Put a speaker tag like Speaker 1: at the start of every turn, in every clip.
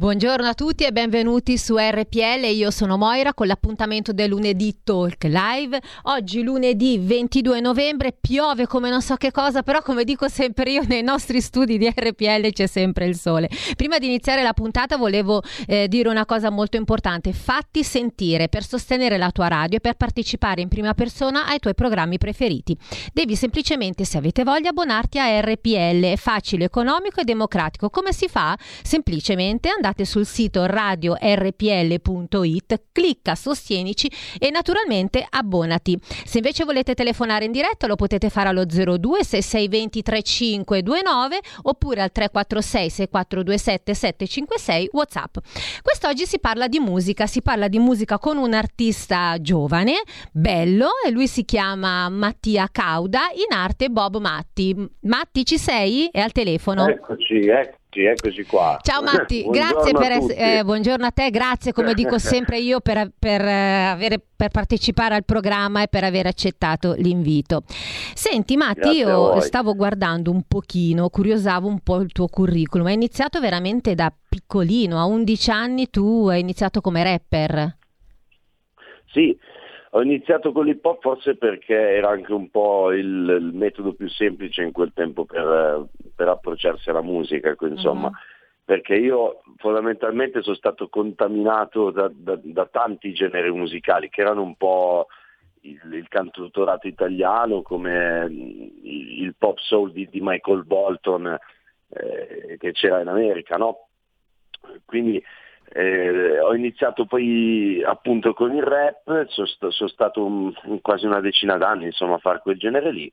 Speaker 1: Buongiorno a tutti e benvenuti su RPL, io sono Moira con l'appuntamento del lunedì Talk Live. Oggi lunedì 22 novembre piove come non so che cosa, però come dico sempre io nei nostri studi di RPL c'è sempre il sole. Prima di iniziare la puntata volevo eh, dire una cosa molto importante, fatti sentire per sostenere la tua radio e per partecipare in prima persona ai tuoi programmi preferiti. Devi semplicemente, se avete voglia, abbonarti a RPL, è facile, economico e democratico. Come si fa? Semplicemente andate andate sul sito radiorpl.it, clicca sostienici e naturalmente abbonati. Se invece volete telefonare in diretta lo potete fare allo 02 6620 3529 oppure al 346 6427 756 WhatsApp. Quest'oggi si parla di musica, si parla di musica con un artista giovane, bello e lui si chiama Mattia Cauda, in arte Bob Matti. Matti ci sei? È al telefono.
Speaker 2: Eccoci, ecco. Eccoci, eccoci qua.
Speaker 1: Ciao Matti, grazie per essere, eh, buongiorno a te, grazie come dico sempre io per, per, eh, avere, per, partecipare al programma e per aver accettato l'invito. Senti Matti, grazie io stavo guardando un pochino, curiosavo un po' il tuo curriculum, hai iniziato veramente da piccolino, a 11 anni tu hai iniziato come rapper.
Speaker 2: Sì, ho iniziato con l'hip hop forse perché era anche un po' il, il metodo più semplice in quel tempo per, per approcciarsi alla musica, ecco, insomma. Uh-huh. Perché io fondamentalmente sono stato contaminato da, da, da, tanti generi musicali che erano un po' il, il cantautorato italiano, come il, il pop soul di, di Michael Bolton eh, che c'era in America, no? Quindi eh, ho iniziato poi appunto con il rap, sono, sono stato un, quasi una decina d'anni insomma, a fare quel genere lì,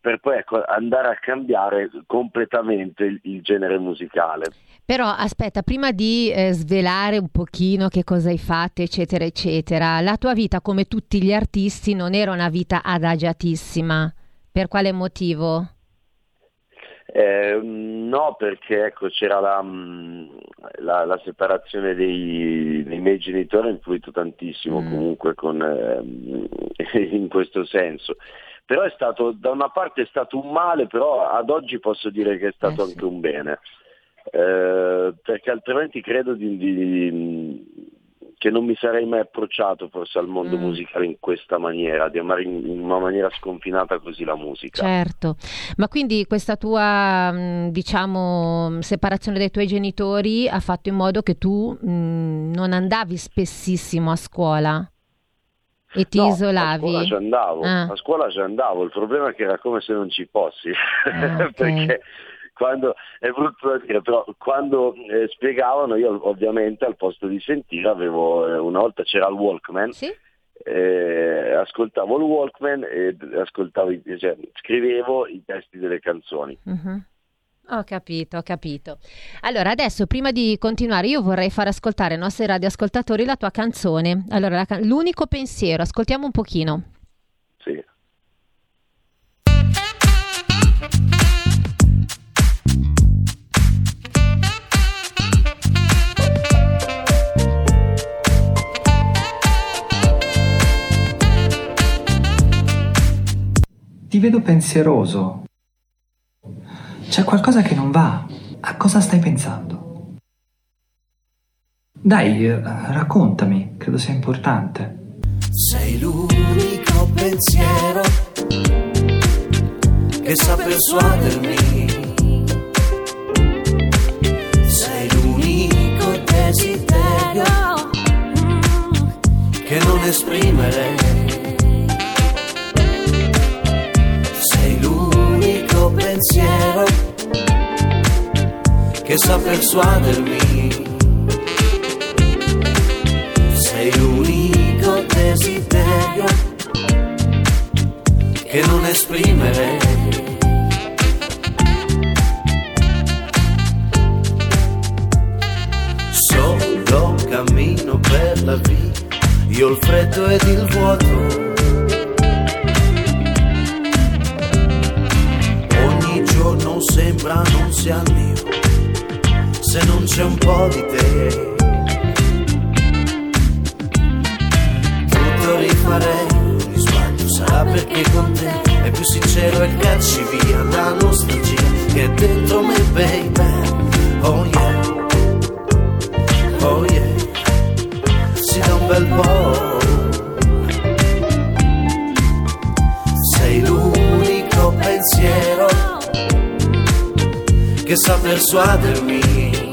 Speaker 2: per poi ecco, andare a cambiare completamente il, il, genere musicale.
Speaker 1: Però aspetta, prima di eh, svelare un pochino che cosa hai fatto, eccetera, eccetera, la tua vita come tutti gli artisti non era una vita adagiatissima. Per quale motivo?
Speaker 2: Eh, no, perché ecco, c'era la, mm, la, la separazione dei, dei, miei genitori, ha influito tantissimo mm. comunque con, eh, in questo senso. Però è stato, da una parte è stato un male, però ad oggi posso dire che è stato eh sì. anche un bene. Eh, perché altrimenti credo di, di, che non mi sarei mai approcciato forse al mondo mm. musicale in questa maniera, di amare in, una maniera sconfinata così la musica.
Speaker 1: Certo, ma quindi questa tua mm, diciamo separazione dai tuoi genitori ha fatto in modo che tu mh, mm, non andavi spessissimo a scuola? E ti
Speaker 2: no,
Speaker 1: isolavi?
Speaker 2: A scuola ci andavo, ah. a scuola ci andavo, il problema è che era come se non ci fossi, ah, okay. perché quando, è brutto da dire, però quando eh, spiegavano io ovviamente al posto di sentire avevo, eh, una volta c'era il Walkman,
Speaker 1: sì?
Speaker 2: eh, ascoltavo il Walkman e ascoltavo, cioè, scrivevo i testi delle canzoni.
Speaker 1: Uh-huh. Ho capito, ho capito. Allora, adesso prima di continuare, io vorrei far ascoltare ai nostri radioascoltatori la tua canzone. Allora, la, l'unico pensiero, ascoltiamo un pochino.
Speaker 2: Sì.
Speaker 3: Ti vedo pensieroso. C'è qualcosa che non va. A cosa stai pensando? Dai, eh, raccontami, credo sia importante.
Speaker 4: Sei l'unico pensiero che sa persuadermi. Sei l'unico desiderio che non esprimere. Che sa persuadermi. Sei l'unico desiderio che non esprimere. Solo cammino per la via, io il freddo ed il vuoto giorno sembra non sia mio se non c'è un po' di te. farei ogni sbaglio sarà perché con te è più sincero e cacci via la nostalgia che è dentro me baby. Oh yeah. Oh yeah. Si da un bel po' sei l'unico pensiero che sa persuadermi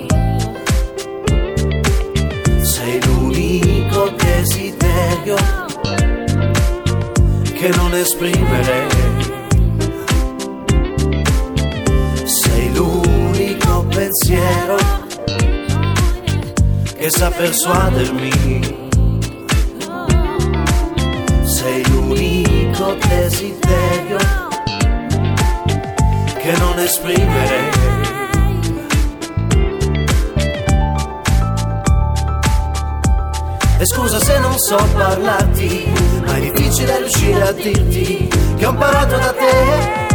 Speaker 4: desiderio che non esprimere. Sei l'unico pensiero che sa persuadermi. Sei l'unico desiderio che non esprimere. E scusa se non so parlarti, ma è difficile riuscire a dirti che ho imparato da te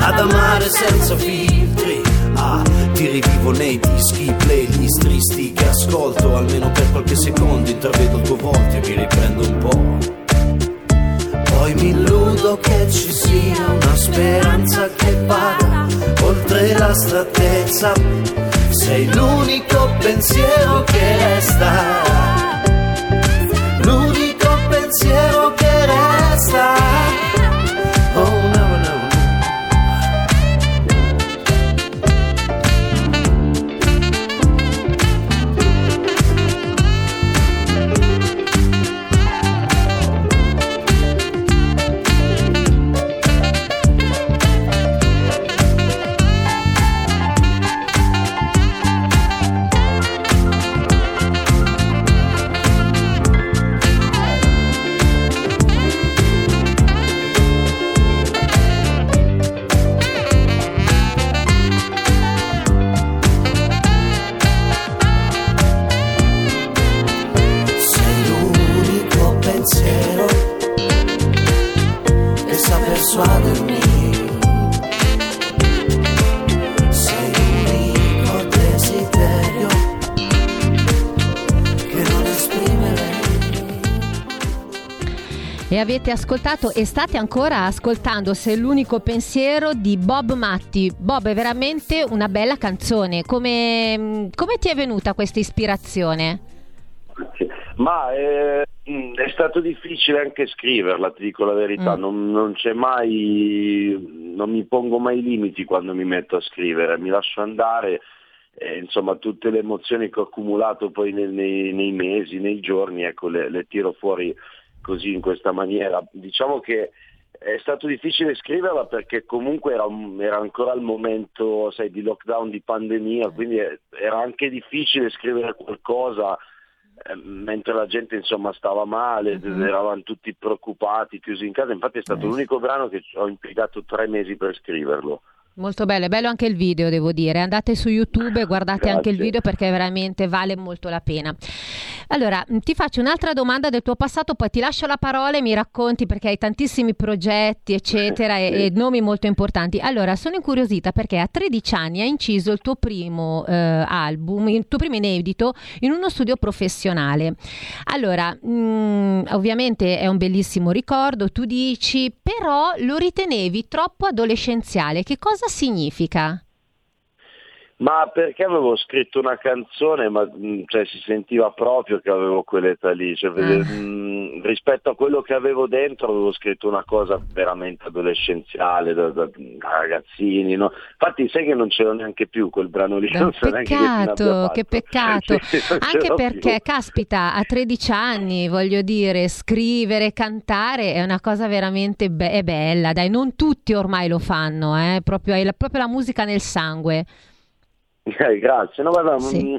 Speaker 4: ad amare senza filtri. Ah, ti rivivo nei dischi, playlist tristi che ascolto almeno per qualche secondo, intravedo il tuo volto e mi riprendo un po'. Poi mi illudo che ci sia una speranza che vada oltre la strattezza. Sei l'unico pensiero che resta l'unico
Speaker 1: avete ascoltato e state ancora ascoltando Se l'unico pensiero di Bob Matti. Bob è veramente una bella canzone. Come, come ti è venuta questa ispirazione?
Speaker 2: Ma eh, mh, è stato difficile anche scriverla, ti dico la verità,
Speaker 1: Mm.
Speaker 2: non, non c'è mai, non mi pongo mai limiti quando mi metto a scrivere, mi lascio andare, eh, insomma tutte le emozioni che ho accumulato poi nel- nei, nei mesi, nei giorni, ecco le, le tiro fuori così in questa maniera. Diciamo che è stato difficile scriverla perché comunque era, era ancora il momento sai, di lockdown, di pandemia, quindi era anche difficile scrivere qualcosa eh, mentre la gente insomma stava male,
Speaker 1: Mhm.
Speaker 2: eravamo tutti preoccupati, chiusi in casa, infatti è stato
Speaker 1: Eh.
Speaker 2: l'unico brano che ho impiegato tre mesi per scriverlo.
Speaker 1: Molto bello, è bello anche il video, devo dire. Andate su YouTube e guardate anche il
Speaker 2: Grazie.
Speaker 1: video perché veramente vale molto la pena. Allora, mh, ti faccio un'altra domanda del tuo passato, poi ti lascio la parola e mi racconti perché hai tantissimi progetti, eccetera, e, e nomi molto importanti. Allora, sono incuriosita perché a 13 anni hai inciso il tuo primo eh, album, il tuo primo inedito in uno studio professionale. Allora, mh, ovviamente è un bellissimo ricordo, tu dici, però lo ritenevi troppo adolescenziale. Che cosa significa?
Speaker 2: Ma perché avevo scritto una canzone, ma mh, cioè, si sentiva proprio che avevo quell'età lì, cioè,
Speaker 1: Ah.
Speaker 2: mh, rispetto a quello che avevo dentro avevo scritto una cosa veramente adolescenziale, da, da- da ragazzini, no? infatti sai che non ce l'ho neanche più quel brano lì, non so che
Speaker 1: Peccato,
Speaker 2: fatto.
Speaker 1: che peccato.
Speaker 2: Sì,
Speaker 1: Anche perché,
Speaker 2: più.
Speaker 1: caspita, a 13 anni, voglio dire, scrivere, cantare è una cosa veramente be- è bella. Dai, non tutti ormai lo fanno, eh? Proprio, hai la, proprio la musica nel sangue.
Speaker 2: Eh, grazie. No, guarda,
Speaker 1: Sì.
Speaker 2: mm,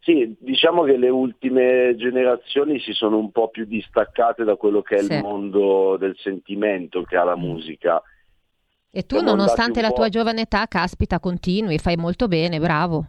Speaker 2: sì, diciamo che le ultime generazioni si sono un po' più distaccate da quello che è
Speaker 1: Sì.
Speaker 2: il mondo del sentimento che ha la
Speaker 1: Mm.
Speaker 2: musica.
Speaker 1: E tu,
Speaker 2: Siamo
Speaker 1: nonostante la tua giovane età, caspita, continui, fai molto bene, bravo.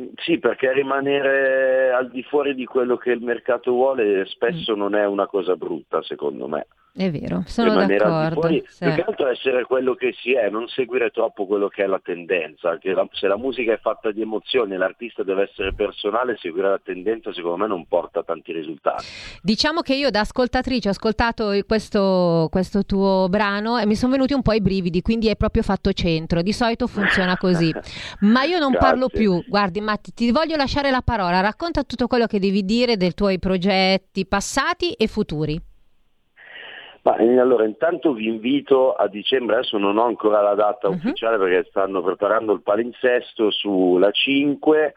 Speaker 2: Mm, Sì, perché rimanere al di fuori di quello che il mercato vuole spesso non è una cosa brutta, secondo me.
Speaker 1: È vero, sono d'accordo.
Speaker 2: fuori,
Speaker 1: sì.
Speaker 2: più che altro essere quello che si è, non seguire troppo quello che è la tendenza, che la- se la musica è fatta di emozioni e l'artista deve essere personale, seguire la tendenza secondo me non porta tanti risultati.
Speaker 1: Diciamo che io da ascoltatrice ho ascoltato questo, questo tuo brano e mi sono venuti un po' i brividi, quindi hai proprio fatto centro. Di solito funziona così. Ma io non
Speaker 2: Grazie.
Speaker 1: parlo più. Guardi, Matti, ti voglio lasciare la parola. Racconta tutto quello che devi dire dei tuoi progetti passati e futuri.
Speaker 2: Ma eh, allora intanto vi invito a dicembre, adesso non ho ancora la data
Speaker 1: Mhm.
Speaker 2: ufficiale perché stanno preparando il palinsesto sulla 5,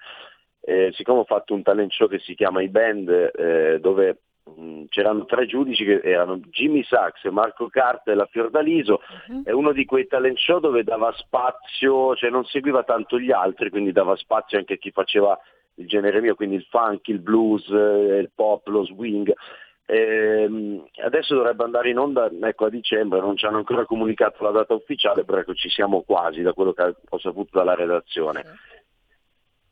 Speaker 2: eh, siccome ho fatto un talent show che si chiama I Band eh, dove mh, c'erano tre giudici che erano Jimmy Sachs, Marco Carta e la Fiordaliso,
Speaker 1: Mhm.
Speaker 2: è uno di quei talent show dove dava spazio, cioè non seguiva tanto gli altri, quindi dava spazio anche a chi faceva il genere mio, quindi il funk, il blues, eh, il pop, lo swing. Ehm, adesso dovrebbe andare in onda ecco, a dicembre, non ci hanno ancora comunicato la data ufficiale, però ecco, ci siamo quasi da quello che ho saputo dalla redazione.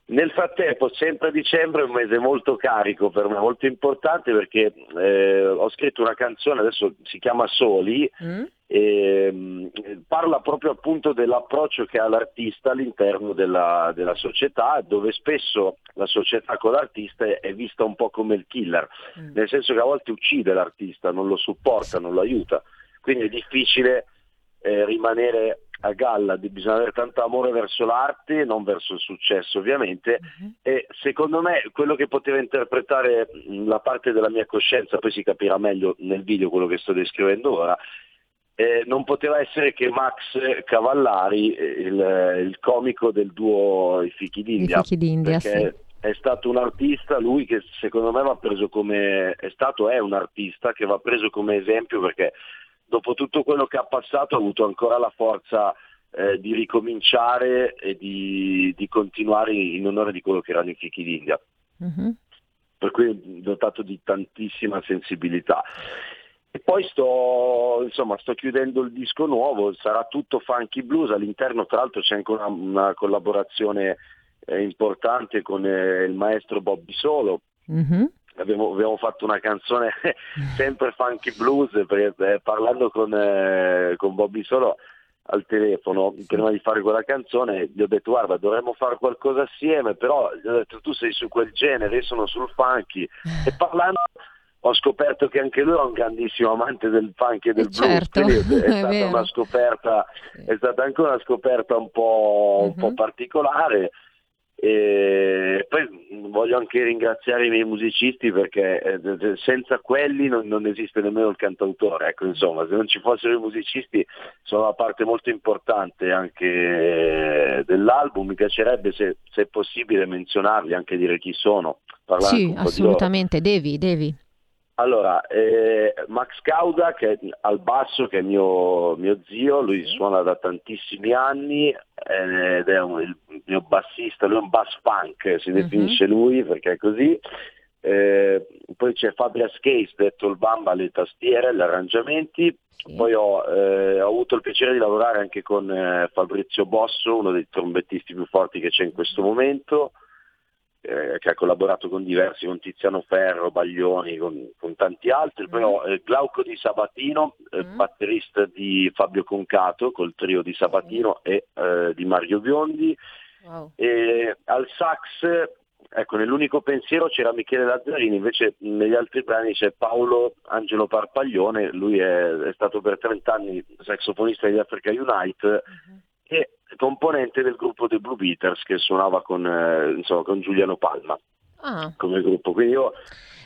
Speaker 2: Nel frattempo, sempre a dicembre è un mese molto carico per me, molto importante perché eh, ho scritto una canzone, adesso si chiama Soli,
Speaker 1: Mm?
Speaker 2: E, mh, parla proprio appunto dell'approccio che ha l'artista all'interno della, della società, dove spesso la società con l'artista è, vista un po' come il killer,
Speaker 1: Mm.
Speaker 2: nel senso che a volte uccide l'artista, non lo supporta, non lo aiuta, quindi è difficile eh, rimanere a galla, bisogna avere tanto amore verso l'arte, non verso il successo ovviamente,
Speaker 1: Mhm.
Speaker 2: e secondo me quello che poteva interpretare mh, la parte della mia coscienza, poi si capirà meglio nel video quello che sto descrivendo ora, eh, non poteva essere che Max Cavallari, eh, il, il comico del duo I Fichi
Speaker 1: I
Speaker 2: d'India,
Speaker 1: fichi d'India, sì.
Speaker 2: è stato un artista, lui che secondo me va preso come, è stato, è un artista che va preso come esempio perché dopo tutto quello che ha passato ha avuto ancora la forza eh, di ricominciare e di, di continuare in onore di quello che erano i fichi d'India,
Speaker 1: Mhm.
Speaker 2: per cui è dotato di tantissima sensibilità. E poi sto, insomma, sto chiudendo il disco nuovo, sarà tutto funky blues, all'interno tra l'altro c'è anche una, una collaborazione eh, importante con eh, il maestro Bobby Solo,
Speaker 1: Mhm.
Speaker 2: abbiamo, abbiamo fatto una canzone sempre funky blues perché eh, parlando con, eh, con Bobby Solo al telefono prima di fare quella canzone gli ho detto guarda dovremmo fare qualcosa assieme però gli ho detto tu sei su quel genere io sono sul funky e parlando ho scoperto che anche lui è un grandissimo amante del funk e del
Speaker 1: certo,
Speaker 2: blues quindi è, stata una scoperta è stata anche una scoperta un po', un po'
Speaker 1: Mhm.
Speaker 2: particolare e poi voglio anche ringraziare i miei musicisti perché eh, senza quelli non, non esiste nemmeno il cantautore, ecco insomma se non ci fossero i musicisti sono una parte molto importante anche eh, dell'album, mi piacerebbe se, se è possibile menzionarli, anche dire chi sono, parlare
Speaker 1: Sì,
Speaker 2: anche un po' di loro.
Speaker 1: assolutamente, devi, devi.
Speaker 2: Allora, eh, Max Cauda che è al basso, che è mio, mio zio, lui suona da tantissimi anni eh, ed è un- il mio bassista, lui è un bass punk, si
Speaker 1: Mhm.
Speaker 2: definisce lui perché è così. Eh, poi c'è Fabrias Case, detto il Bamba, alle tastiere, gli arrangiamenti.
Speaker 1: Sì.
Speaker 2: Poi ho, eh, ho avuto il piacere di lavorare anche con eh, Fabrizio Bosso, uno dei trombettisti più forti che c'è in questo momento eh, che ha collaborato con diversi, con Tiziano Ferro, Baglioni, con, con tanti altri.
Speaker 1: Mm.
Speaker 2: ho eh, Glauco di Sabatino, eh,
Speaker 1: Mm.
Speaker 2: batterista di Fabio Concato, col trio di Sabatino e eh, di Mario Biondi.
Speaker 1: Wow.
Speaker 2: E al sax, ecco, nell'unico pensiero c'era Michele Lazzarini, invece negli altri brani c'è Paolo Angelo Parpaglione, lui è, è stato per 30 anni saxofonista di Africa Unite
Speaker 1: Mhm.
Speaker 2: e componente del gruppo dei Blue Beaters che suonava con, eh, insomma, con Giuliano Palma
Speaker 1: Ah,
Speaker 2: come gruppo. Quindi io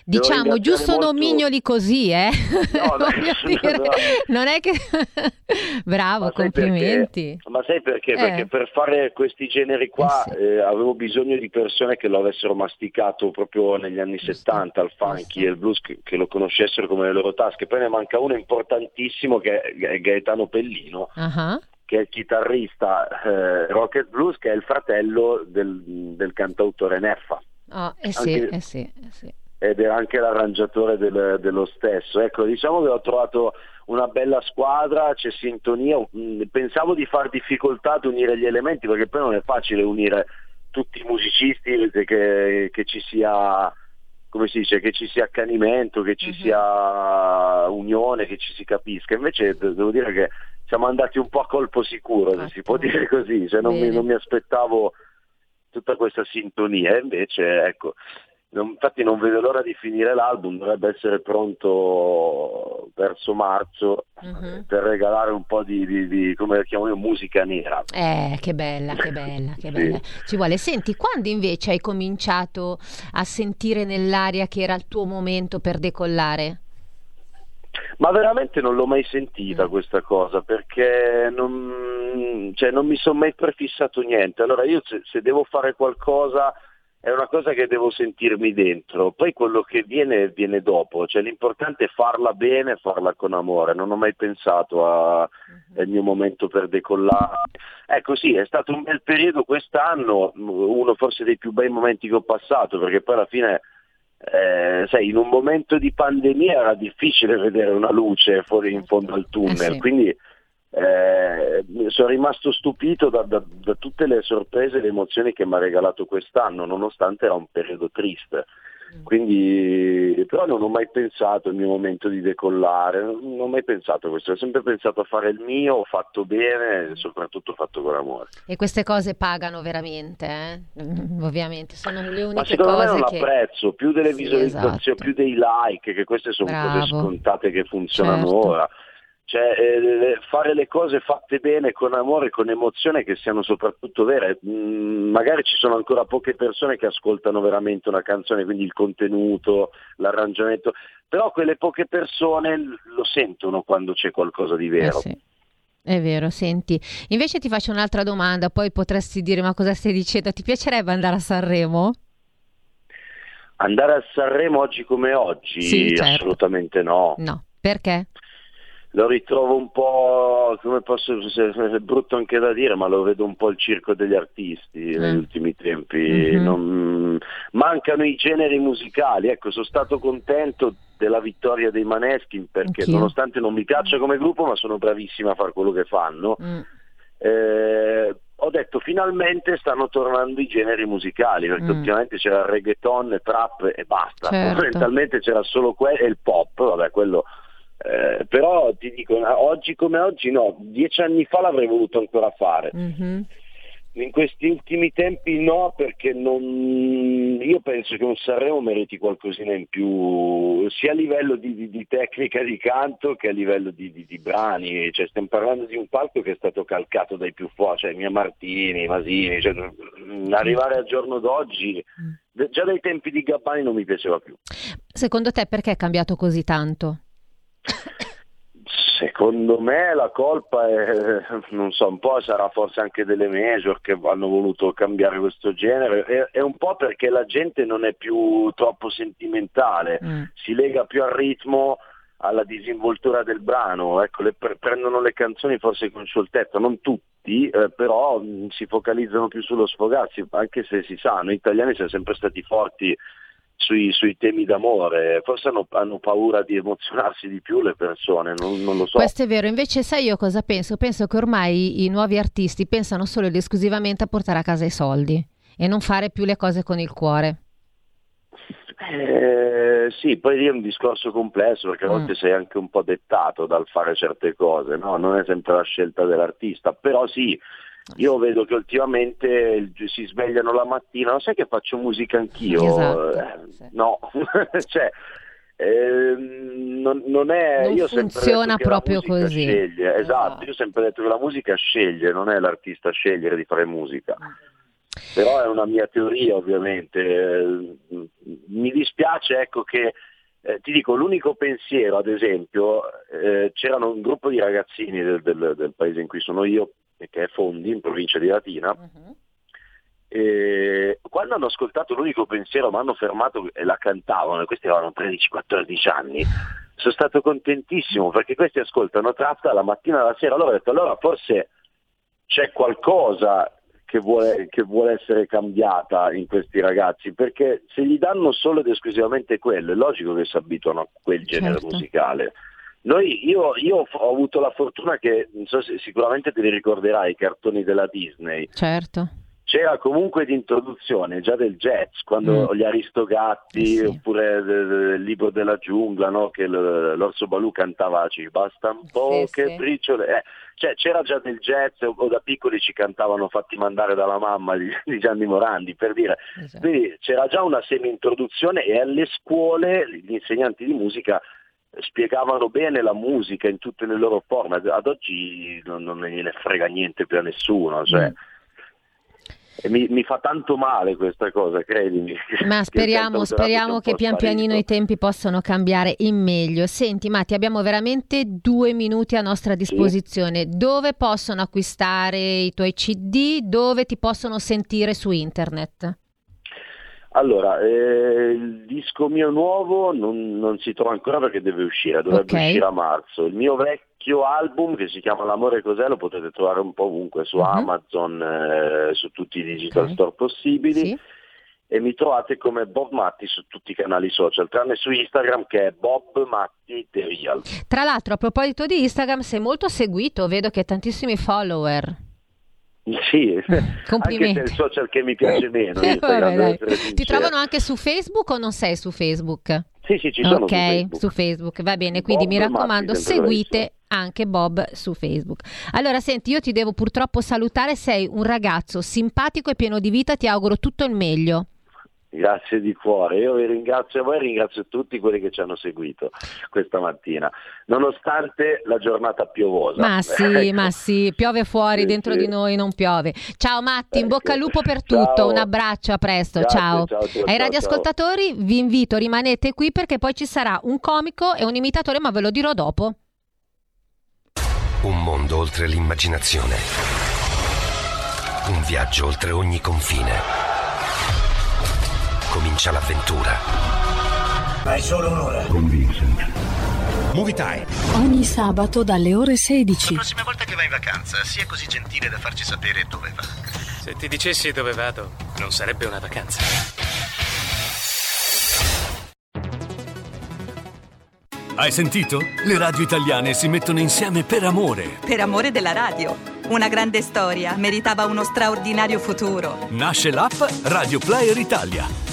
Speaker 1: diciamo, giusto
Speaker 2: molto-
Speaker 1: nomignoli così, eh?
Speaker 2: No, no, no,
Speaker 1: non è che... Bravo,
Speaker 2: Ma
Speaker 1: complimenti.
Speaker 2: perché? Ma sai perché?
Speaker 1: Eh.
Speaker 2: Perché per fare questi generi qua
Speaker 1: Eh sì.
Speaker 2: eh, avevo bisogno di persone che lo avessero masticato proprio negli anni
Speaker 1: Giusto,
Speaker 2: 70, il funky
Speaker 1: giusto.
Speaker 2: e il blues, che, che lo conoscessero come le loro tasche. Poi ne manca uno importantissimo che è Ga- Gaetano Pellino,
Speaker 1: Ah,
Speaker 2: che è il chitarrista eh, rock and blues, che è il fratello del, del cantautore Neffa.
Speaker 1: oh, eh sì,
Speaker 2: Anche-
Speaker 1: eh sì, eh sì.
Speaker 2: ed era anche l'arrangiatore del- dello stesso. Ecco, diciamo che ho trovato una bella squadra, c'è sintonia, pensavo di far difficoltà ad unire gli elementi perché poi non è facile unire tutti i musicisti che, che ci sia come si dice, che ci sia accanimento, che ci uh-huh. sia unione, che ci si capisca. Invece devo dire che siamo andati un po' a colpo sicuro, se si può dire così, cioè, non, mi, non mi aspettavo tutta questa sintonia, invece ecco, non, infatti non vedo l'ora di finire l'album, dovrebbe essere pronto verso marzo uh-huh. per regalare un po' di, di, di, come la chiamo io, musica nera.
Speaker 1: Eh, che bella, che bella, che bella. Sì. Ci vuole. Senti, quando invece hai cominciato a sentire nell'aria che era il tuo momento per decollare?
Speaker 2: Ma veramente non l'ho mai sentita mm. questa cosa perché non, cioè, non mi sono mai prefissato niente. Allora io se, se devo fare qualcosa è una cosa che devo sentirmi dentro, poi quello che viene viene dopo, cioè l'importante è farla bene, farla con amore, non ho mai pensato al uh-huh. mio momento per decollare. Ecco sì, è stato un bel periodo quest'anno, uno forse dei più bei momenti che ho passato, perché poi alla fine eh, sai, in un momento di pandemia era difficile vedere una luce fuori in fondo al tunnel, eh sì. quindi eh, sono rimasto stupito da, da, da, tutte le sorprese e le emozioni che mi ha regalato quest'anno, nonostante era un periodo triste. Quindi, però non ho mai pensato il mio momento di decollare, non ho mai pensato a questo, ho sempre pensato a fare il mio, ho fatto bene e soprattutto fatto con amore.
Speaker 1: E queste cose pagano veramente, eh? ovviamente, sono le uniche
Speaker 2: Ma secondo
Speaker 1: me
Speaker 2: non
Speaker 1: che...
Speaker 2: apprezzo, più delle visualizzazioni, esatto. più dei like, che queste sono Bravo. cose scontate che funzionano certo. ora cioè, eh, fare le cose fatte bene, con amore, con emozione, che siano soprattutto vere. Mm, magari ci sono ancora poche persone che ascoltano veramente una canzone, quindi il contenuto, l'arrangiamento, però quelle poche persone lo sentono quando c'è qualcosa di vero.
Speaker 1: Eh sì. È vero, senti, invece ti faccio un'altra domanda, poi potresti dire ma cosa stai dicendo? Ti piacerebbe andare a Sanremo?
Speaker 2: Andare a Sanremo oggi come oggi?
Speaker 1: Sì, certo.
Speaker 2: Assolutamente no.
Speaker 1: No, perché?
Speaker 2: Lo ritrovo un po', come posso, è brutto anche da dire, ma lo vedo un po' il circo degli artisti mm. negli ultimi tempi. Mm-hmm. Non, mancano i generi musicali, ecco, sono stato contento della vittoria dei Maneskin perché Anch'io. nonostante non mi piaccia come gruppo, ma sono bravissimi a fare quello che fanno. Mm. Eh, ho detto finalmente stanno tornando i generi musicali perché mm. ultimamente c'era il reggaeton, trap e basta, certo. fondamentalmente c'era solo quello e il pop, vabbè quello eh, però ti dico, oggi come oggi no, dieci anni fa l'avrei voluto ancora fare. Mm-hmm. In questi ultimi tempi no, perché non... io penso che un Sanremo meriti qualcosina in più, sia a livello di, di, di tecnica di canto che a livello di, di, brani. Cioè, stiamo parlando di un palco che è stato calcato dai più forti, cioè Mia Martini, Masini. Cioè, arrivare al giorno d'oggi, mm. già dai tempi di Gabbani non mi piaceva più.
Speaker 1: Secondo te perché è cambiato così tanto?
Speaker 2: Secondo me la colpa è, non so, un po' sarà forse anche delle major che hanno voluto cambiare questo genere, è, è un po' perché la gente non è più troppo sentimentale, mm. si lega più al ritmo, alla disinvoltura del brano, ecco, le, prendono le canzoni forse con scioltezza, non tutti, eh, però mh, si focalizzano più sullo sfogarsi, anche se si sa, noi italiani siamo sempre stati forti sui, sui, temi d'amore, forse hanno, hanno, paura di emozionarsi di più le persone, non, non, lo so.
Speaker 1: Questo è vero, invece sai io cosa penso? Penso che ormai i nuovi artisti pensano solo ed esclusivamente a portare a casa i soldi e non fare più le cose con il cuore.
Speaker 2: Eh, sì, poi lì è un discorso complesso perché a volte mm. sei anche un po' dettato dal fare certe cose, no? non è sempre la scelta dell'artista, però sì, io vedo che ultimamente si svegliano la mattina, non sai che faccio musica anch'io?
Speaker 1: Esatto, eh, sì.
Speaker 2: No, cioè, eh, non, non, è...
Speaker 1: Non
Speaker 2: io
Speaker 1: funziona proprio così.
Speaker 2: Sceglie. Esatto, io ho sempre detto che la musica sceglie, non è l'artista scegliere di fare musica. Però è una mia teoria ovviamente. Mi dispiace ecco che eh, ti dico, l'unico pensiero, ad esempio, eh, c'erano un gruppo di ragazzini del, del, del, paese in cui sono io, che è Fondi, in provincia di Latina, uh-huh. e quando hanno ascoltato l'unico pensiero mi hanno fermato e la cantavano, e questi avevano 13-14 anni, sono stato contentissimo perché questi ascoltano tratta la mattina e la sera, allora ho detto allora forse c'è qualcosa che vuole, che vuole, essere cambiata in questi ragazzi, perché se gli danno solo ed esclusivamente quello, è logico che si abituano a quel genere certo. musicale. Noi, io, io, ho avuto la fortuna che, non so se sicuramente te li ricorderai, i cartoni della Disney.
Speaker 1: Certo.
Speaker 2: c'era comunque di introduzione già del jazz, quando mm. gli Aristogatti eh sì. oppure il libro della giungla, no? che l'Orso Balù cantava ci basta un po' sì, che sì. briciole. Eh, cioè, c'era già del jazz o, da piccoli ci cantavano fatti mandare dalla mamma di, di Gianni Morandi per dire. Esatto. Quindi c'era già una semi-introduzione e alle scuole gli insegnanti di musica spiegavano bene la musica in tutte le loro forme, ad oggi non, non gliene frega niente più a nessuno. Cioè, mm. Mi, mi, fa tanto male questa cosa, credimi.
Speaker 1: Ma speriamo, speriamo che pian pianino i tempi possano cambiare in meglio. Senti Matti, abbiamo veramente due minuti a nostra disposizione. Sì. Dove possono acquistare i tuoi CD? Dove ti possono sentire su internet?
Speaker 2: Allora, eh, il disco mio nuovo non, non, si trova ancora perché deve uscire, dovrebbe okay. uscire a marzo. Il mio vecchio album che si chiama L'amore cos'è lo potete trovare un po' ovunque su uh-huh. Amazon, eh, su tutti i digital okay. store possibili. Sì. E mi trovate come Bob Matti su tutti i canali social, tranne su Instagram che è Bob Matti The Real.
Speaker 1: Tra l'altro, a proposito di Instagram, sei molto seguito, vedo che hai tantissimi follower.
Speaker 2: Sì, Complimenti. anche il social che mi piace meno.
Speaker 1: Vabbè, Ti trovano anche su Facebook o non sei su Facebook?
Speaker 2: Sì, sì, ci sono
Speaker 1: Ok, su Facebook. Su Facebook. va bene, quindi Bob mi raccomando, seguite anche Bob su Facebook. Allora, senti, io ti devo purtroppo salutare, sei un ragazzo simpatico e pieno di vita, ti auguro tutto il meglio.
Speaker 2: Grazie di cuore, io vi ringrazio voi e ringrazio tutti quelli che ci hanno seguito questa mattina, nonostante la giornata piovosa.
Speaker 1: Ma sì, ecco. ma sì, piove fuori, sì, dentro sì. di noi non piove. Ciao Matti, in bocca al lupo per tutto, ciao. un abbraccio, a presto, Grazie, ciao. ciao, ciao Ai radioascoltatori ciao. vi invito, rimanete qui perché poi ci sarà un comico e un imitatore, ma ve lo dirò dopo.
Speaker 5: Un mondo oltre l'immaginazione, un viaggio oltre ogni confine comincia l'avventura.
Speaker 6: Hai solo un'ora.
Speaker 5: Con Vincent.
Speaker 7: Movie Time.
Speaker 8: Ogni sabato dalle ore 16.
Speaker 9: La prossima volta che vai in vacanza, sia così gentile da farci sapere dove va.
Speaker 10: Se ti dicessi dove vado, non sarebbe una vacanza.
Speaker 11: Hai sentito? Le radio italiane si mettono insieme per amore.
Speaker 12: Per amore della radio. Una grande storia meritava uno straordinario futuro.
Speaker 11: Nasce l'app Radio Player Italia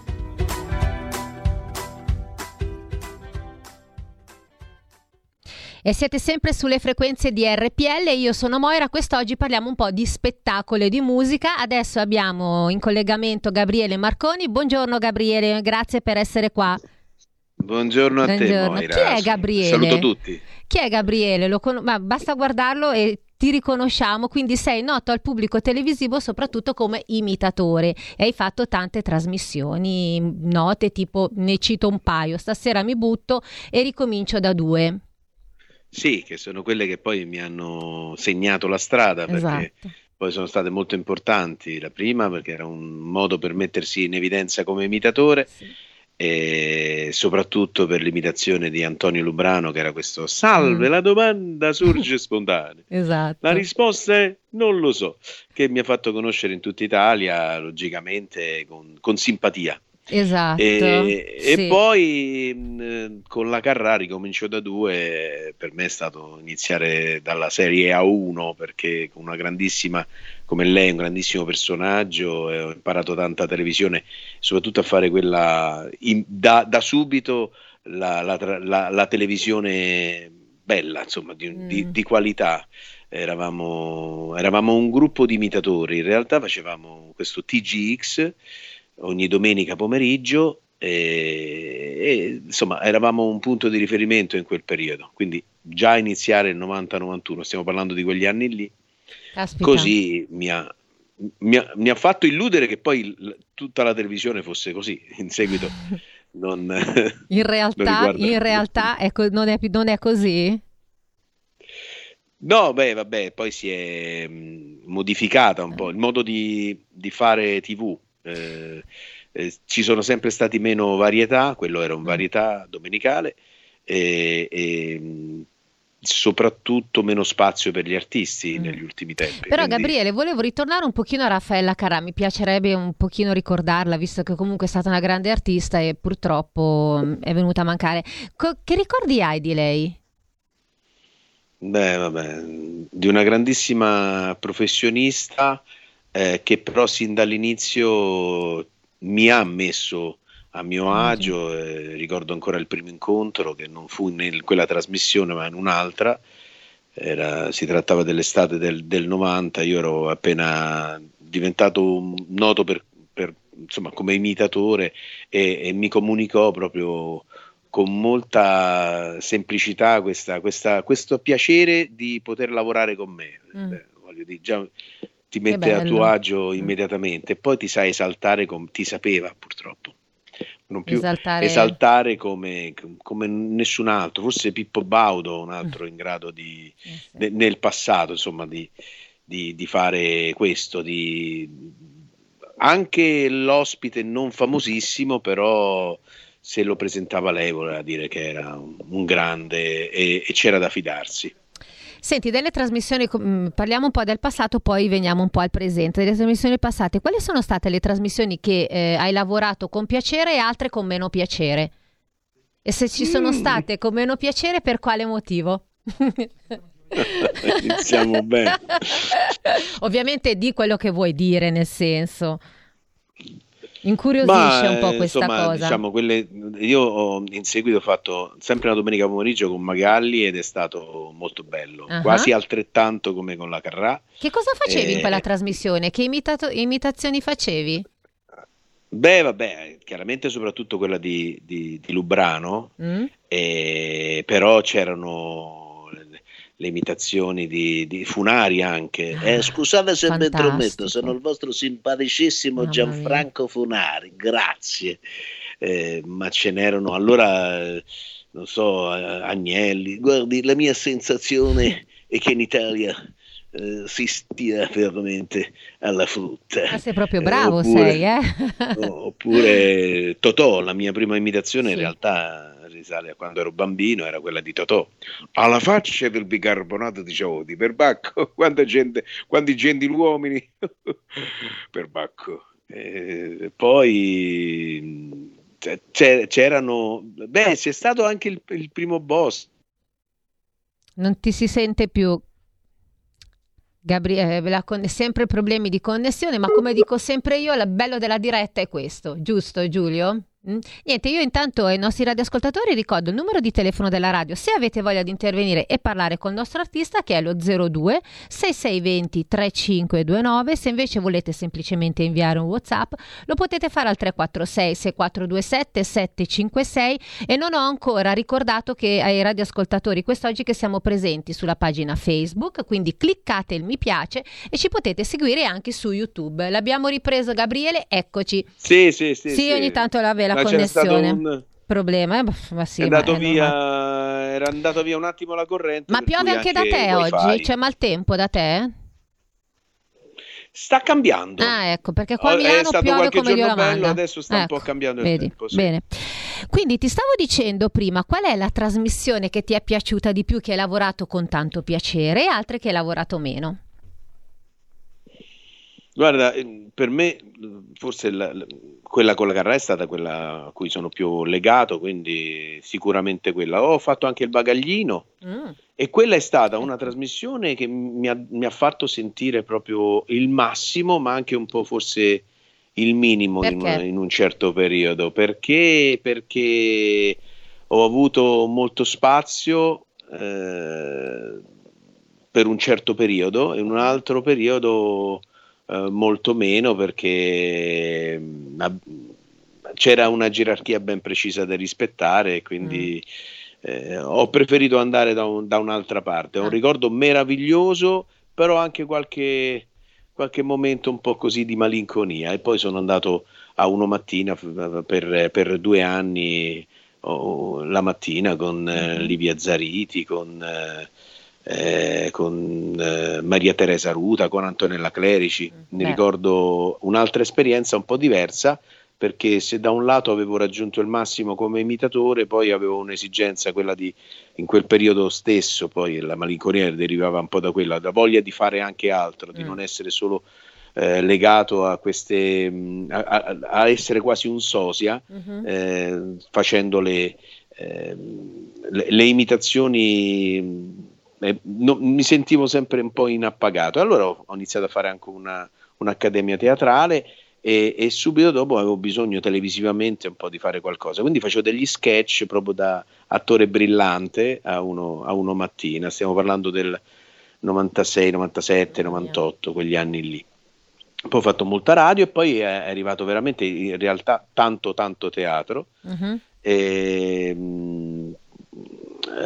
Speaker 1: E siete sempre sulle frequenze di RPL, io sono Moira, quest'oggi parliamo un po' di spettacolo e di musica. Adesso abbiamo in collegamento Gabriele Marconi. Buongiorno Gabriele, grazie per essere qua.
Speaker 7: Buongiorno a
Speaker 1: Buongiorno.
Speaker 7: te Moira.
Speaker 1: Chi è Gabriele?
Speaker 7: Saluto tutti.
Speaker 1: Chi è Gabriele? Con- ma basta guardarlo e ti riconosciamo, quindi sei noto al pubblico televisivo soprattutto come imitatore e hai fatto tante trasmissioni note, tipo ne cito un paio, stasera mi butto e ricomincio da due.
Speaker 7: Sì, che sono quelle che poi mi hanno segnato la strada perché
Speaker 1: Esatto.
Speaker 7: poi sono state molto importanti. La prima perché era un modo per mettersi in evidenza come imitatore e soprattutto per l'imitazione di Antonio Lubrano che era questo Salve,
Speaker 1: Mm.
Speaker 7: la domanda sorge spontanea.
Speaker 1: Esatto.
Speaker 7: La risposta è non lo so, che mi ha fatto conoscere in tutta Italia, logicamente con, con simpatia.
Speaker 1: Esatto.
Speaker 7: E, e
Speaker 1: sì.
Speaker 7: poi mh, con la Carrà ricomincio da due, per me è stato iniziare dalla serie A1 perché con una grandissima, come lei, un grandissimo personaggio, e ho imparato tanta televisione, soprattutto a fare quella in- da, da subito la, la la- la televisione bella, insomma, di, di-
Speaker 1: Mm.
Speaker 7: di qualità. Eravamo, eravamo un gruppo di imitatori, in realtà facevamo questo TGX ogni domenica pomeriggio e, e, insomma eravamo un punto di riferimento in quel periodo, quindi già iniziare il 90-91, stiamo parlando di quegli anni lì,
Speaker 1: Caspita.
Speaker 7: così mi ha, mi ha- mi ha fatto illudere che poi l- tutta la televisione fosse così, in seguito non,
Speaker 1: In
Speaker 7: non
Speaker 1: realtà,
Speaker 7: riguarda-
Speaker 1: in realtà è co- non, è, non è così?
Speaker 7: No, beh, vabbè, poi si è mh, modificata un po' il modo di, di fare TV. Eh, eh, ci sono sempre stati meno varietà, quello era un varietà domenicale, e, e, soprattutto meno spazio per gli artisti negli ultimi tempi.
Speaker 1: Però
Speaker 7: quindi-
Speaker 1: Gabriele, volevo ritornare un pochino a Raffaella Carrà, mi piacerebbe un pochino ricordarla, visto che comunque è stata una grande artista e purtroppo mm, è venuta a mancare. Co- che ricordi hai di lei?
Speaker 7: Beh, vabbè, di una grandissima professionista eh, che però sin dall'inizio mi ha messo a mio agio, eh, ricordo ancora il primo incontro che non fu in quella trasmissione ma in un'altra, Era- si trattava dell'estate del, del 90, io ero appena diventato noto per, per, insomma, come imitatore e, e mi comunicò proprio con molta semplicità questa- questa- questo piacere di poter lavorare con me.
Speaker 1: Mm.
Speaker 7: Beh, voglio dire, già ti mette a tuo agio immediatamente e poi ti sai esaltare come ti sapeva purtroppo. Non più
Speaker 1: Esaltare-
Speaker 7: esaltare come, come nessun altro, forse Pippo Baudo, un altro in grado di, ne- nel passato, insomma, di, di- di fare questo, di, anche l'ospite non famosissimo, però se lo presentava lei voleva dire che era un, un grande e, e c'era da fidarsi.
Speaker 1: Senti, delle trasmissioni, mm, parliamo un po' del passato, poi veniamo un po' al presente. Delle trasmissioni passate, quali sono state le trasmissioni che eh, hai lavorato con piacere e altre con meno piacere? E se ci sono
Speaker 7: Mm.
Speaker 1: state con meno piacere, per quale motivo?
Speaker 7: Iniziamo bene.
Speaker 1: Ovviamente di quello che vuoi dire, nel senso. Incuriosisce
Speaker 7: Ma,
Speaker 1: un po'
Speaker 7: eh,
Speaker 1: questa
Speaker 7: insomma,
Speaker 1: cosa.
Speaker 7: diciamo, quelle, io ho in seguito ho fatto sempre una domenica pomeriggio con Magalli ed è stato molto bello,
Speaker 1: Ah.
Speaker 7: quasi altrettanto come con la Carrà.
Speaker 1: Che cosa facevi in
Speaker 7: Eh,
Speaker 1: quella trasmissione? Che imitato- imitazioni facevi?
Speaker 7: Beh, vabbè, chiaramente soprattutto quella di, di- di Lubrano,
Speaker 1: Mm?
Speaker 7: eh, però c'erano le, imitazioni di, di Funari anche. Eh, scusate se mi intrometto, sono il vostro simpaticissimo
Speaker 13: Mamma
Speaker 7: Gianfranco Funari, grazie. Eh, ma ce n'erano allora, non so, Agnelli. Guardi, la mia sensazione è che in Italia eh, si stia veramente alla frutta.
Speaker 1: Ah, sei proprio
Speaker 7: Eh,
Speaker 1: bravo,
Speaker 7: oppure-
Speaker 1: sei, eh?
Speaker 7: Oppure Totò, la mia prima imitazione in
Speaker 1: Sì.
Speaker 7: realtà risale a quando ero bambino, era quella di Totò. Alla faccia del bicarbonato di Ciodi, per Bacco, quanta gente, quanti gentiluomini, per Bacco. Eh, poi c'erano, beh, c'è stato anche il, il primo boss.
Speaker 1: Non ti si sente più. Gabriele, la con- sempre problemi di connessione, ma come dico sempre io, il bello della diretta è questo, giusto Giulio? Mm. Niente, io intanto ai nostri radioascoltatori ricordo il numero di telefono della radio. Se avete voglia di intervenire e parlare col nostro artista che è lo 02 6620 3529 se invece volete semplicemente inviare un whatsapp lo potete fare al 346 6427 756 e non ho ancora ricordato che ai radioascoltatori quest'oggi che siamo presenti sulla pagina Facebook quindi cliccate il mi piace e ci potete seguire anche su YouTube. L'abbiamo ripreso Gabriele eccoci.
Speaker 7: Sì sì sì,
Speaker 1: sì,
Speaker 7: sì.
Speaker 1: ogni tanto la ve la
Speaker 7: Ma c'era
Speaker 1: connessione.
Speaker 7: un-
Speaker 1: Problema, eh, ma sì,
Speaker 7: è
Speaker 1: ma
Speaker 7: andato
Speaker 1: è
Speaker 7: via,
Speaker 1: normale.
Speaker 7: era andato via un attimo la corrente.
Speaker 1: Ma piove anche da te
Speaker 7: wifi.
Speaker 1: oggi? C'è maltempo da te?
Speaker 7: Sta cambiando.
Speaker 1: Ah, ecco, perché qua a
Speaker 7: è
Speaker 1: Milano piove come Dio la manda.
Speaker 7: adesso sta un po'
Speaker 1: Ecco,
Speaker 7: cambiando il
Speaker 1: vedi,
Speaker 7: tempo, sì.
Speaker 1: Bene. Quindi ti stavo dicendo prima, qual è la trasmissione che ti è piaciuta di più, che hai lavorato con tanto piacere e altre che hai lavorato meno?
Speaker 7: Guarda, eh, per me eh, forse la- la- quella con la Carrà è stata quella a cui sono più legato, quindi sicuramente quella. Ho fatto anche il bagaglino e quella è stata una trasmissione che mi ha, mi ha fatto sentire proprio il massimo, ma anche un po' forse il minimo in, in un certo periodo, perché, perché ho avuto molto spazio eh, per un certo periodo e in un altro periodo eh, molto meno perché mm, ab- c'era una gerarchia ben precisa da rispettare e quindi eh, ho preferito andare da, un- da un'altra parte. Ho un ricordo meraviglioso, però anche qualche, qualche momento un po' così di malinconia. E poi sono andato a uno mattina per, per due anni oh, la mattina con eh, Livia Zariti, con, eh, eh, con eh, Maria Teresa Ruta, con Antonella Clerici. Mi
Speaker 13: Beh.
Speaker 7: ricordo un'altra esperienza un po' diversa perché se da un lato avevo raggiunto il massimo come imitatore, poi avevo un'esigenza, quella di, in quel periodo stesso, poi la malinconia derivava un po' da quella, da voglia di fare anche altro, di non essere solo eh, legato a queste, mh, a, a- a essere quasi un sosia,
Speaker 1: Mhm.
Speaker 7: eh, facendo le, ehm, le, le imitazioni. Eh, no- mi sentivo sempre un po' inappagato. Allora ho, ho iniziato a fare anche una, un'accademia teatrale e, e subito dopo avevo bisogno televisivamente un po' di fare qualcosa. Quindi facevo degli sketch proprio da attore brillante a uno, a uno mattina. Stiamo parlando del 96, 97, 98, quegli anni lì. Poi ho fatto molta radio e poi è arrivato veramente in realtà tanto tanto teatro.
Speaker 1: Mhm.
Speaker 7: E, mh,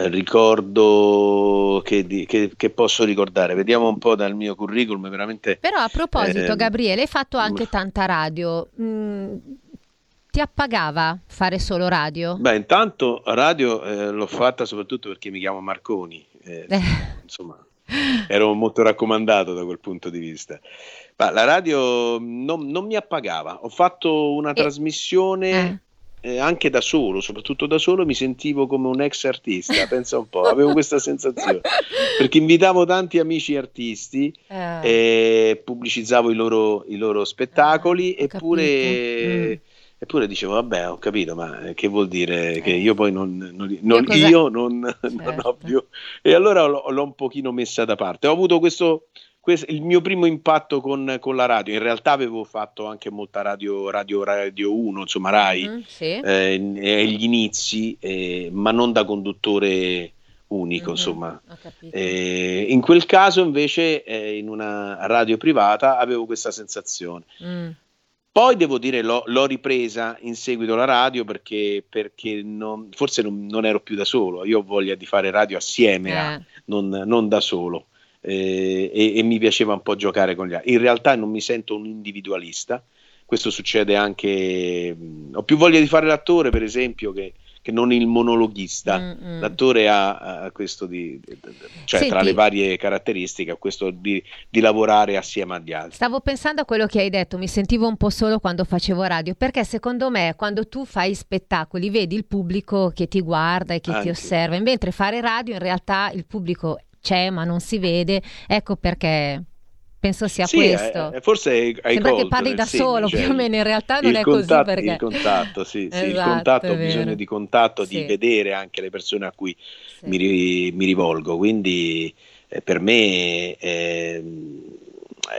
Speaker 7: ricordo che, che- che posso ricordare, vediamo un po' dal mio curriculum, veramente
Speaker 1: Però a proposito,
Speaker 7: eh,
Speaker 1: Gabriele, hai fatto anche tanta radio. Mm, ti appagava fare solo radio?
Speaker 7: Beh, intanto radio eh, l'ho fatta soprattutto perché mi chiamo Marconi, eh, insomma, ero molto raccomandato da quel punto di vista. Ma la radio non, non mi appagava, ho fatto una trasmissione eh, anche da solo, soprattutto da solo, mi sentivo come un ex artista, pensa un po', avevo questa sensazione, perché invitavo tanti amici artisti
Speaker 1: Eh.
Speaker 7: e pubblicizzavo i loro, i loro spettacoli, eppure,
Speaker 1: Mm.
Speaker 7: eppure dicevo, vabbè, ho capito, ma che vuol dire che io poi non, non- non- io non, non
Speaker 1: Certo.
Speaker 7: ho più... E allora l'ho, l'ho un pochino messa da parte. Ho avuto questo, questo- il mio primo impatto con, con la radio. In realtà avevo fatto anche molta radio, radio, radio 1, insomma Rai,
Speaker 1: Mhm, sì.
Speaker 7: eh, agli inizi, eh, ma non da conduttore unico, insomma. Eh, in quel caso invece eh, in una radio privata avevo questa sensazione.
Speaker 1: Mm.
Speaker 7: Poi devo dire l'ho, l'ho ripresa in seguito alla radio perché, perché non- forse non, non ero più da solo, io ho voglia di fare radio assieme, a-
Speaker 1: Eh.
Speaker 7: non, non da solo Eh, e, e mi piaceva un po' giocare con gli altri. In realtà non mi sento un individualista, questo succede anche, ho più voglia di fare l'attore per esempio che, che non il monologhista,
Speaker 1: Mm, mm.
Speaker 7: l'attore ha, ha questo di, cioè tra
Speaker 1: Senti-
Speaker 7: le varie caratteristiche, ha questo di, di lavorare assieme agli altri.
Speaker 1: Stavo pensando a quello che hai detto, mi sentivo un po' solo quando facevo radio, perché secondo me quando tu fai spettacoli vedi il pubblico che ti guarda e che ti
Speaker 7: Anche.
Speaker 1: osserva, mentre fare radio in realtà il pubblico c'è ma non si vede, ecco perché penso sia
Speaker 7: Sì,
Speaker 1: questo.
Speaker 7: eh, forse hai,
Speaker 1: Sembra che
Speaker 7: colto
Speaker 1: parli
Speaker 7: nel
Speaker 1: da
Speaker 7: segno,
Speaker 1: solo,
Speaker 7: cioè
Speaker 1: più o
Speaker 7: il-
Speaker 1: meno in realtà non
Speaker 7: il
Speaker 1: è così
Speaker 7: contatto-
Speaker 1: perché...
Speaker 7: il contatto, sì, sì, il
Speaker 1: Esatto,
Speaker 7: contatto,
Speaker 1: è
Speaker 7: ho bisogno di contatto,
Speaker 1: Sì.
Speaker 7: di vedere anche le persone a cui mi, ri- mi rivolgo, quindi eh, per me ehm,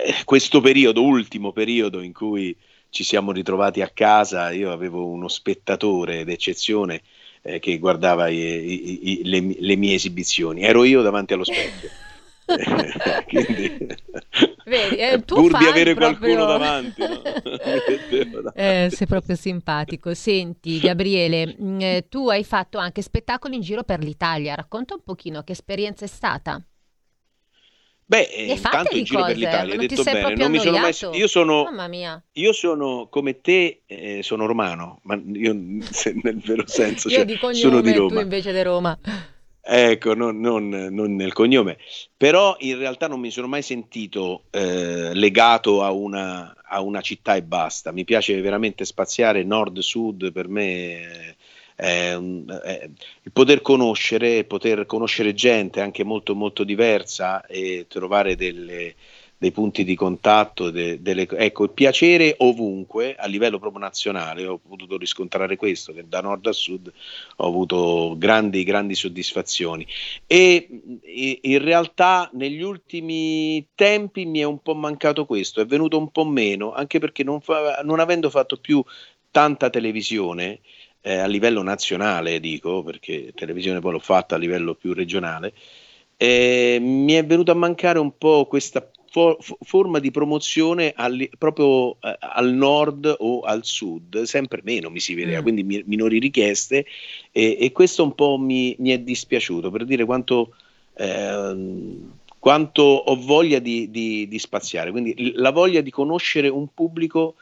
Speaker 7: eh, questo periodo, ultimo periodo in cui ci siamo ritrovati a casa, io avevo uno spettatore d'eccezione eh, che guardava i, i, i, le, le, mie esibizioni, ero io davanti allo specchio.
Speaker 1: Quindi, Vedi, eh,
Speaker 7: pur di avere
Speaker 1: proprio...
Speaker 7: qualcuno davanti, no?
Speaker 1: eh, sei proprio simpatico. Senti, Gabriele, mh, eh, tu hai fatto anche spettacoli in giro per l'Italia. Racconta un pochino che esperienza è stata.
Speaker 7: Beh, intanto in giro
Speaker 1: cose,
Speaker 7: per l'Italia, hai detto bene,
Speaker 1: non
Speaker 7: mi sono mai... Io sono,
Speaker 1: Mamma mia.
Speaker 7: io sono come te, eh, sono romano, ma io nel vero senso,
Speaker 1: io
Speaker 7: cioè,
Speaker 1: di cognome,
Speaker 7: sono di Roma.
Speaker 1: tu invece di Roma.
Speaker 7: Ecco, non, non, non, nel cognome, però in realtà non mi sono mai sentito eh, legato a una, a una, città e basta. Mi piace veramente spaziare nord-sud, per me è, il poter conoscere, poter conoscere gente anche molto molto diversa e trovare delle, dei punti di contatto, de, delle, ecco, il piacere ovunque a livello proprio nazionale, ho potuto riscontrare questo, che da nord a sud ho avuto grandi, grandi soddisfazioni. E in realtà negli ultimi tempi mi è un po' mancato questo, è venuto un po' meno, anche perché non, fa, non avendo fatto più tanta televisione, eh, a livello nazionale, dico, perché televisione poi l'ho fatta a livello più regionale, eh, mi è venuta a mancare un po' questa for- forma di promozione al, proprio eh, al nord o al sud, sempre meno mi si vedeva, mm. quindi mi- minori richieste e, e, questo un po' mi, mi, è dispiaciuto per dire quanto, eh, quanto ho voglia di, di, di, spaziare, quindi la voglia di conoscere un pubblico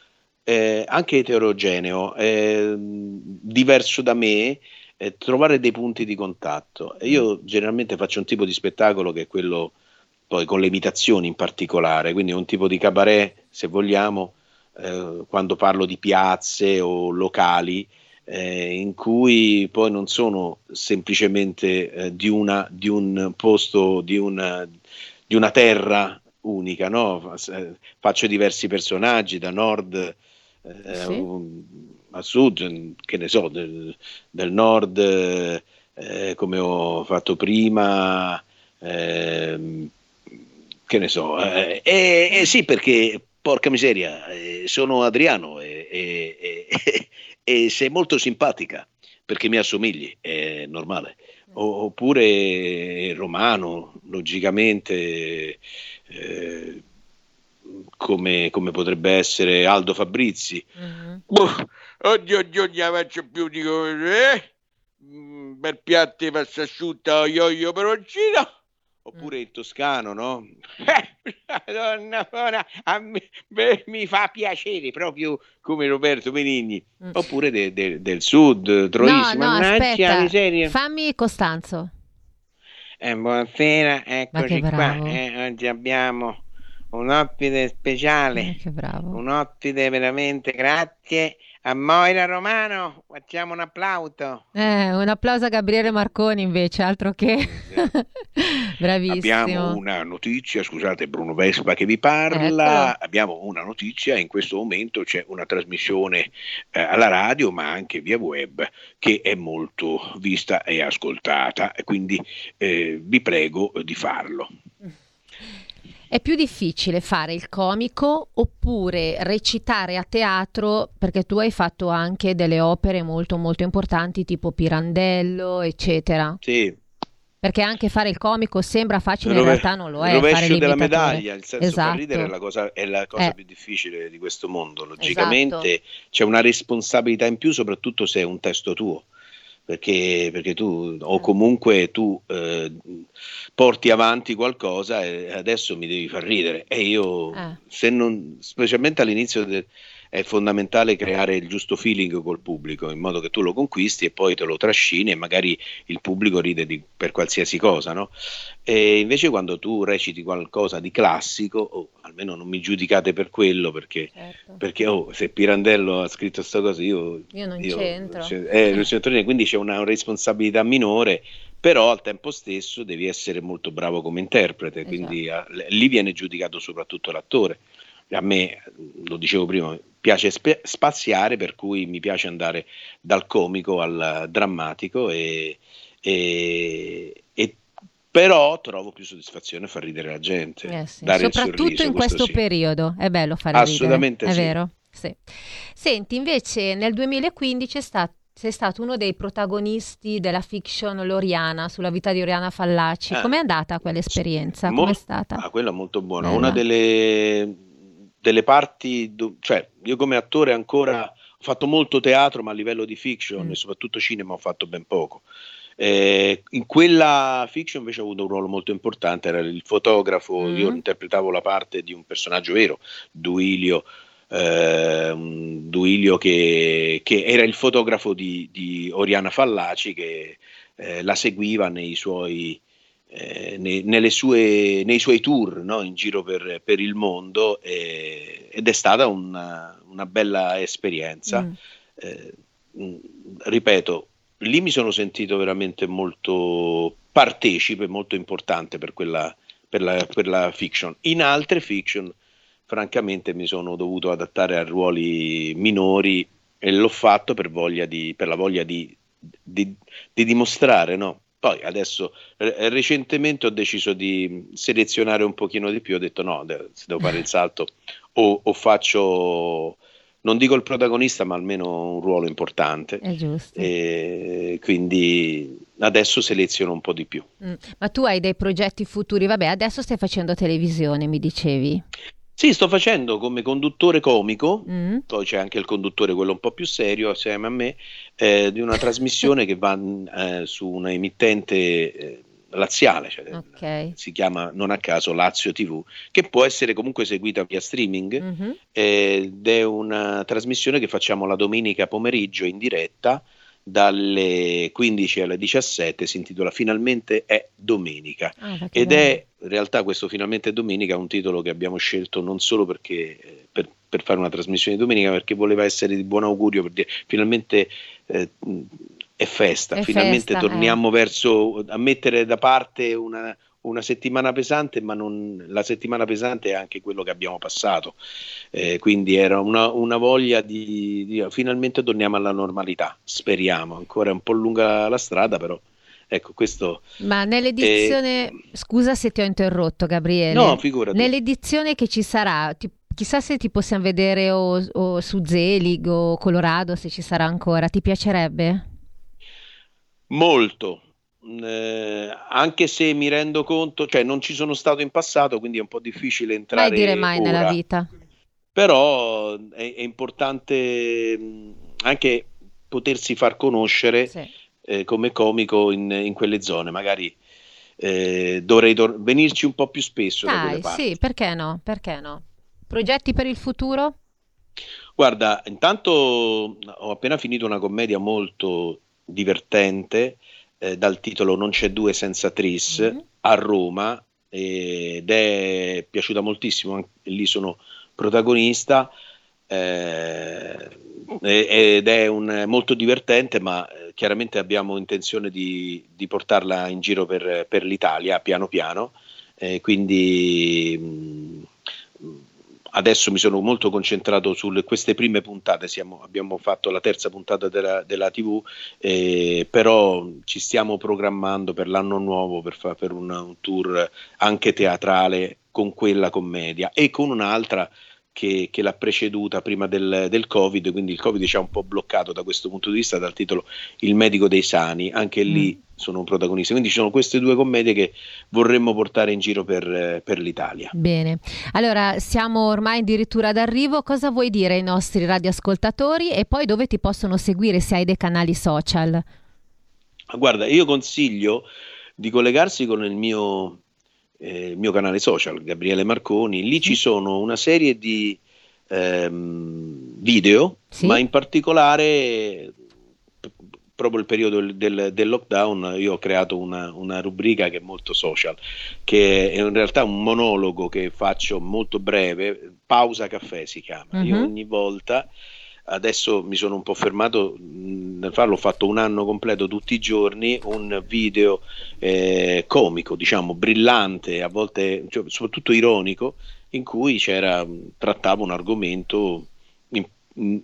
Speaker 7: eh, anche eterogeneo, eh, diverso da me, eh, trovare dei punti di contatto. io generalmente faccio un tipo di spettacolo che è quello poi con le imitazioni in particolare, quindi un tipo di cabaret, se vogliamo, eh, quando parlo di piazze o locali, eh, in cui poi non sono semplicemente eh, di, una, di, un posto, di una, di una terra unica, no? faccio diversi personaggi da nord eh, sì. a sud, che ne so, del, del nord eh, come ho fatto prima. Eh, che ne so, eh, eh, eh, sì perché porca miseria, eh, sono Adriano e, e, sei molto simpatica perché mi assomigli, è normale. O, oppure Romano, logicamente, eh, come, come, potrebbe essere Aldo Fabrizi. Mm-hmm. Oh, oddio, oddio, non faccio più di come... Eh? Mm, bel piatto di pasta asciutta, io, io peroncino oppure il toscano, no? Madonna, a me, beh, mi fa piacere proprio come Roberto Benigni, mm. oppure de, de, del sud, Troissima,
Speaker 1: no, no, aspetta, fammi Costanzo.
Speaker 13: Eh, buonasera, eccoci qua. Eh, oggi abbiamo un ospite speciale,
Speaker 1: eh,
Speaker 13: un ospite veramente grazie a Moira Romano facciamo un applauso.
Speaker 1: Eh, un applauso a Gabriele Marconi invece, altro che bravissimo.
Speaker 7: Abbiamo una notizia, scusate Bruno Vespa che vi parla, Eccolo. abbiamo una notizia, in questo momento c'è una trasmissione eh, alla radio ma anche via web che è molto vista e ascoltata, quindi eh, vi prego di farlo.
Speaker 1: È più difficile fare il comico oppure recitare a teatro perché tu hai fatto anche delle opere molto molto importanti tipo Pirandello, eccetera.
Speaker 7: Sì.
Speaker 1: Perché anche fare il comico sembra facile, in realtà non lo è. Il
Speaker 7: rovescio della medaglia, il senso esatto. ridere è la cosa, è la cosa eh. più difficile di questo mondo. Logicamente esatto. c'è una responsabilità in più, soprattutto se è un testo tuo perché, perché tu o comunque tu eh, porti avanti qualcosa e adesso mi devi far ridere e io eh. se non, specialmente all'inizio de, è fondamentale creare il giusto feeling col pubblico in modo che tu lo conquisti e poi te lo trascini e magari il pubblico ride di, per qualsiasi cosa, no? E invece quando tu reciti qualcosa di classico, oh, almeno non mi giudicate per quello perché, certo. perché oh, se Pirandello ha scritto questa cosa io,
Speaker 1: io non io, c'entro.
Speaker 7: Cioè, eh, quindi c'è una responsabilità minore però al tempo stesso devi essere molto bravo come interprete, esatto. quindi a, lì viene giudicato soprattutto l'attore. A me, lo dicevo prima, piace spe- spaziare, per cui mi piace andare dal comico al drammatico e, e, e però trovo più soddisfazione a far ridere la gente.
Speaker 1: Eh sì. Soprattutto
Speaker 7: sorriso,
Speaker 1: in questo
Speaker 7: sì.
Speaker 1: periodo è bello fare
Speaker 7: Assolutamente
Speaker 1: ridere.
Speaker 7: Sì.
Speaker 1: È vero. Sì. Senti, invece nel 2015 è stato sei stato uno dei protagonisti della fiction Loriana sulla vita di Oriana Fallaci.
Speaker 7: Eh.
Speaker 1: Com'è andata quell'esperienza?
Speaker 7: Mol-
Speaker 1: Com'è stata?
Speaker 7: Ah, quella molto buona.
Speaker 1: Bella.
Speaker 7: Una delle, delle parti, do- cioè io come attore ancora ho fatto molto teatro, ma a livello di fiction
Speaker 1: Mm.
Speaker 7: e soprattutto cinema ho fatto ben poco. Eh, in quella fiction invece ho avuto un ruolo molto importante, era il fotografo,
Speaker 1: Mm.
Speaker 7: io interpretavo la parte di un personaggio vero, Duilio, eh, Duilio che, che era il fotografo di, di Oriana Fallaci che eh, la seguiva nei suoi, eh, sue, nei suoi tour no? in giro per, per il mondo eh, ed è stata una, una bella esperienza.
Speaker 1: Mm.
Speaker 7: Eh, mh, ripeto, lì mi sono sentito veramente molto partecipe, molto importante per quella, per la, per la fiction. In altre fiction, francamente, mi sono dovuto adattare a ruoli minori e l'ho fatto per, voglia di, per la voglia di, di- di dimostrare, no? Poi adesso recentemente ho deciso di selezionare un pochino di più, ho detto no, se devo fare il salto o, o faccio, non dico il protagonista, ma almeno un ruolo importante.
Speaker 1: È giusto.
Speaker 7: E quindi adesso seleziono un po' di più.
Speaker 1: Mm. Ma tu hai dei progetti futuri? Vabbè, adesso stai facendo televisione, mi dicevi.
Speaker 7: Sì, sto facendo come conduttore comico,
Speaker 1: Mm.
Speaker 7: poi c'è anche il conduttore, quello un po' più serio, assieme a me, eh, di una trasmissione che va eh, su una emittente eh, laziale, cioè,
Speaker 1: Ok.
Speaker 7: si chiama non a caso Lazio TV, che può essere comunque seguita via streaming
Speaker 1: Mhm.
Speaker 7: ed è una trasmissione che facciamo la domenica pomeriggio in diretta dalle 15 alle 17, si intitola Finalmente è domenica.
Speaker 1: Ah,
Speaker 7: Ed
Speaker 1: bello.
Speaker 7: è in realtà questo Finalmente è domenica un titolo che abbiamo scelto non solo perché eh, per, per fare una trasmissione di domenica, perché voleva essere di buon augurio per dire finalmente eh, è festa,
Speaker 1: È
Speaker 7: finalmente
Speaker 1: festa,
Speaker 7: torniamo verso a mettere da parte una, una settimana pesante, ma non, la settimana pesante è anche quello che abbiamo passato. Eh, quindi era una, una voglia di, di- finalmente torniamo alla normalità, speriamo, ancora è un po' lunga la strada, però ecco questo
Speaker 1: Ma nell'edizione, scusa se ti ho interrotto, Gabriele.
Speaker 7: Eh, No, figurati.
Speaker 1: Nell'edizione che ci sarà, ti- chissà se ti possiamo vedere o, o su Zelig o Colorado, se ci sarà ancora. Ti piacerebbe?
Speaker 7: Molto, Eh, anche se mi rendo conto, cioè non ci sono stato in passato, quindi è un po' difficile entrare
Speaker 1: Mai dire mai nella
Speaker 7: ora.
Speaker 1: vita.
Speaker 7: Però è, è importante mh, anche potersi far conoscere
Speaker 1: Sì.
Speaker 7: Eh, come comico in, in quelle zone, magari eh, dovrei tor- venirci un po' più spesso da
Speaker 1: Dai, sì, perché no? Perché no? Progetti per il futuro?
Speaker 7: Guarda, intanto ho appena finito una commedia molto divertente eh, dal titolo Non c'è due senza Tris
Speaker 1: Mm-hmm.
Speaker 7: a Roma ed è piaciuta moltissimo, lì sono protagonista eh, ed è un, molto divertente, ma eh, chiaramente abbiamo intenzione di, di portarla in giro per, per l'Italia piano piano, eh, quindi mh, adesso mi sono molto concentrato su queste prime puntate, siamo- abbiamo fatto la terza puntata della, della TV, eh, però ci stiamo programmando per l'anno nuovo per, fa- per un, un tour anche teatrale con quella commedia e con un'altra che, che l'ha preceduta prima del, del Covid, quindi il Covid ci ha un po' bloccato da questo punto di vista dal titolo Il medico dei sani, anche lì sono un protagonista, quindi ci sono queste due commedie che vorremmo portare in giro per, per l'Italia.
Speaker 1: Bene, allora siamo ormai addirittura d'arrivo. Cosa vuoi dire ai nostri radioascoltatori e poi dove ti possono seguire se hai dei canali social?
Speaker 7: Guarda, io consiglio di collegarsi con il mio, eh, il mio canale social, Gabriele Marconi. Lì ci sono una serie di ehm, video,
Speaker 1: Sì.
Speaker 7: ma in particolare proprio il periodo del, del- lockdown io ho creato una, una rubrica che è molto social, che è in realtà un monologo che faccio molto breve, pausa caffè si chiama. Io
Speaker 14: Mhm.
Speaker 7: ogni volta adesso mi sono un po' fermato nel farlo, ho fatto un anno completo tutti i giorni, un video eh, comico, diciamo brillante, a volte cioè, soprattutto ironico, in cui c'era, trattavo un argomento in,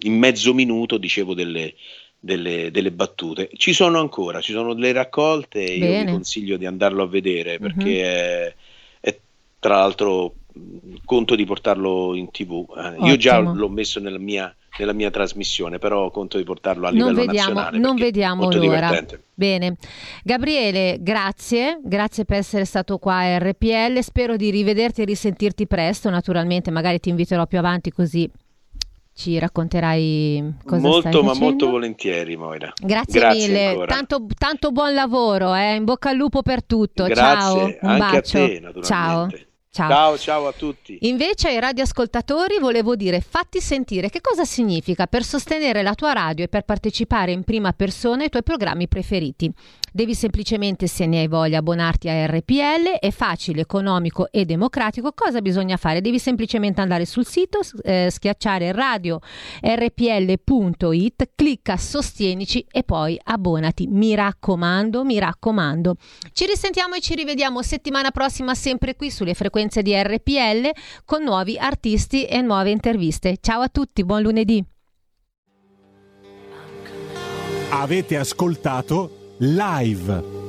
Speaker 7: in mezzo minuto, dicevo delle, delle- delle battute. Ci sono ancora, ci sono delle raccolte, io vi
Speaker 1: Bene.
Speaker 7: consiglio di andarlo a vedere perché
Speaker 1: Mhm.
Speaker 7: è, è tra l'altro conto di portarlo in tv. Eh, io già l'ho messo nella mia, nella mia, trasmissione, però conto di portarlo a livello
Speaker 1: non vediamo,
Speaker 7: nazionale.
Speaker 1: Non vediamo l'ora.
Speaker 7: Divertente.
Speaker 1: Bene, Gabriele, grazie, grazie per essere stato qua a RPL. Spero di rivederti e risentirti presto. Naturalmente, magari ti inviterò più avanti così ci racconterai cosa
Speaker 7: molto,
Speaker 1: stai
Speaker 7: ma
Speaker 1: facendo.
Speaker 7: molto volentieri, Moira.
Speaker 1: Grazie,
Speaker 7: Grazie
Speaker 1: mille, tanto, tanto, buon lavoro, eh? in bocca al lupo per tutto.
Speaker 7: Grazie,
Speaker 1: ciao, un
Speaker 7: anche
Speaker 1: bacio.
Speaker 7: a te.
Speaker 1: Ciao. Ciao.
Speaker 7: ciao, ciao a tutti.
Speaker 1: Invece ai radioascoltatori volevo dire fatti sentire che cosa significa per sostenere la tua radio e per partecipare in prima persona ai tuoi programmi preferiti. Devi semplicemente, se ne hai voglia, abbonarti a RPL, è facile, economico e democratico. Cosa bisogna fare? Devi semplicemente andare sul sito, eh, schiacciare radio rpl.it, clicca sostienici e poi abbonati. Mi raccomando, mi raccomando. Ci risentiamo e ci rivediamo settimana prossima sempre qui sulle frequenze di RPL con nuovi artisti e nuove interviste. Ciao a tutti, buon lunedì.
Speaker 15: Avete ascoltato Live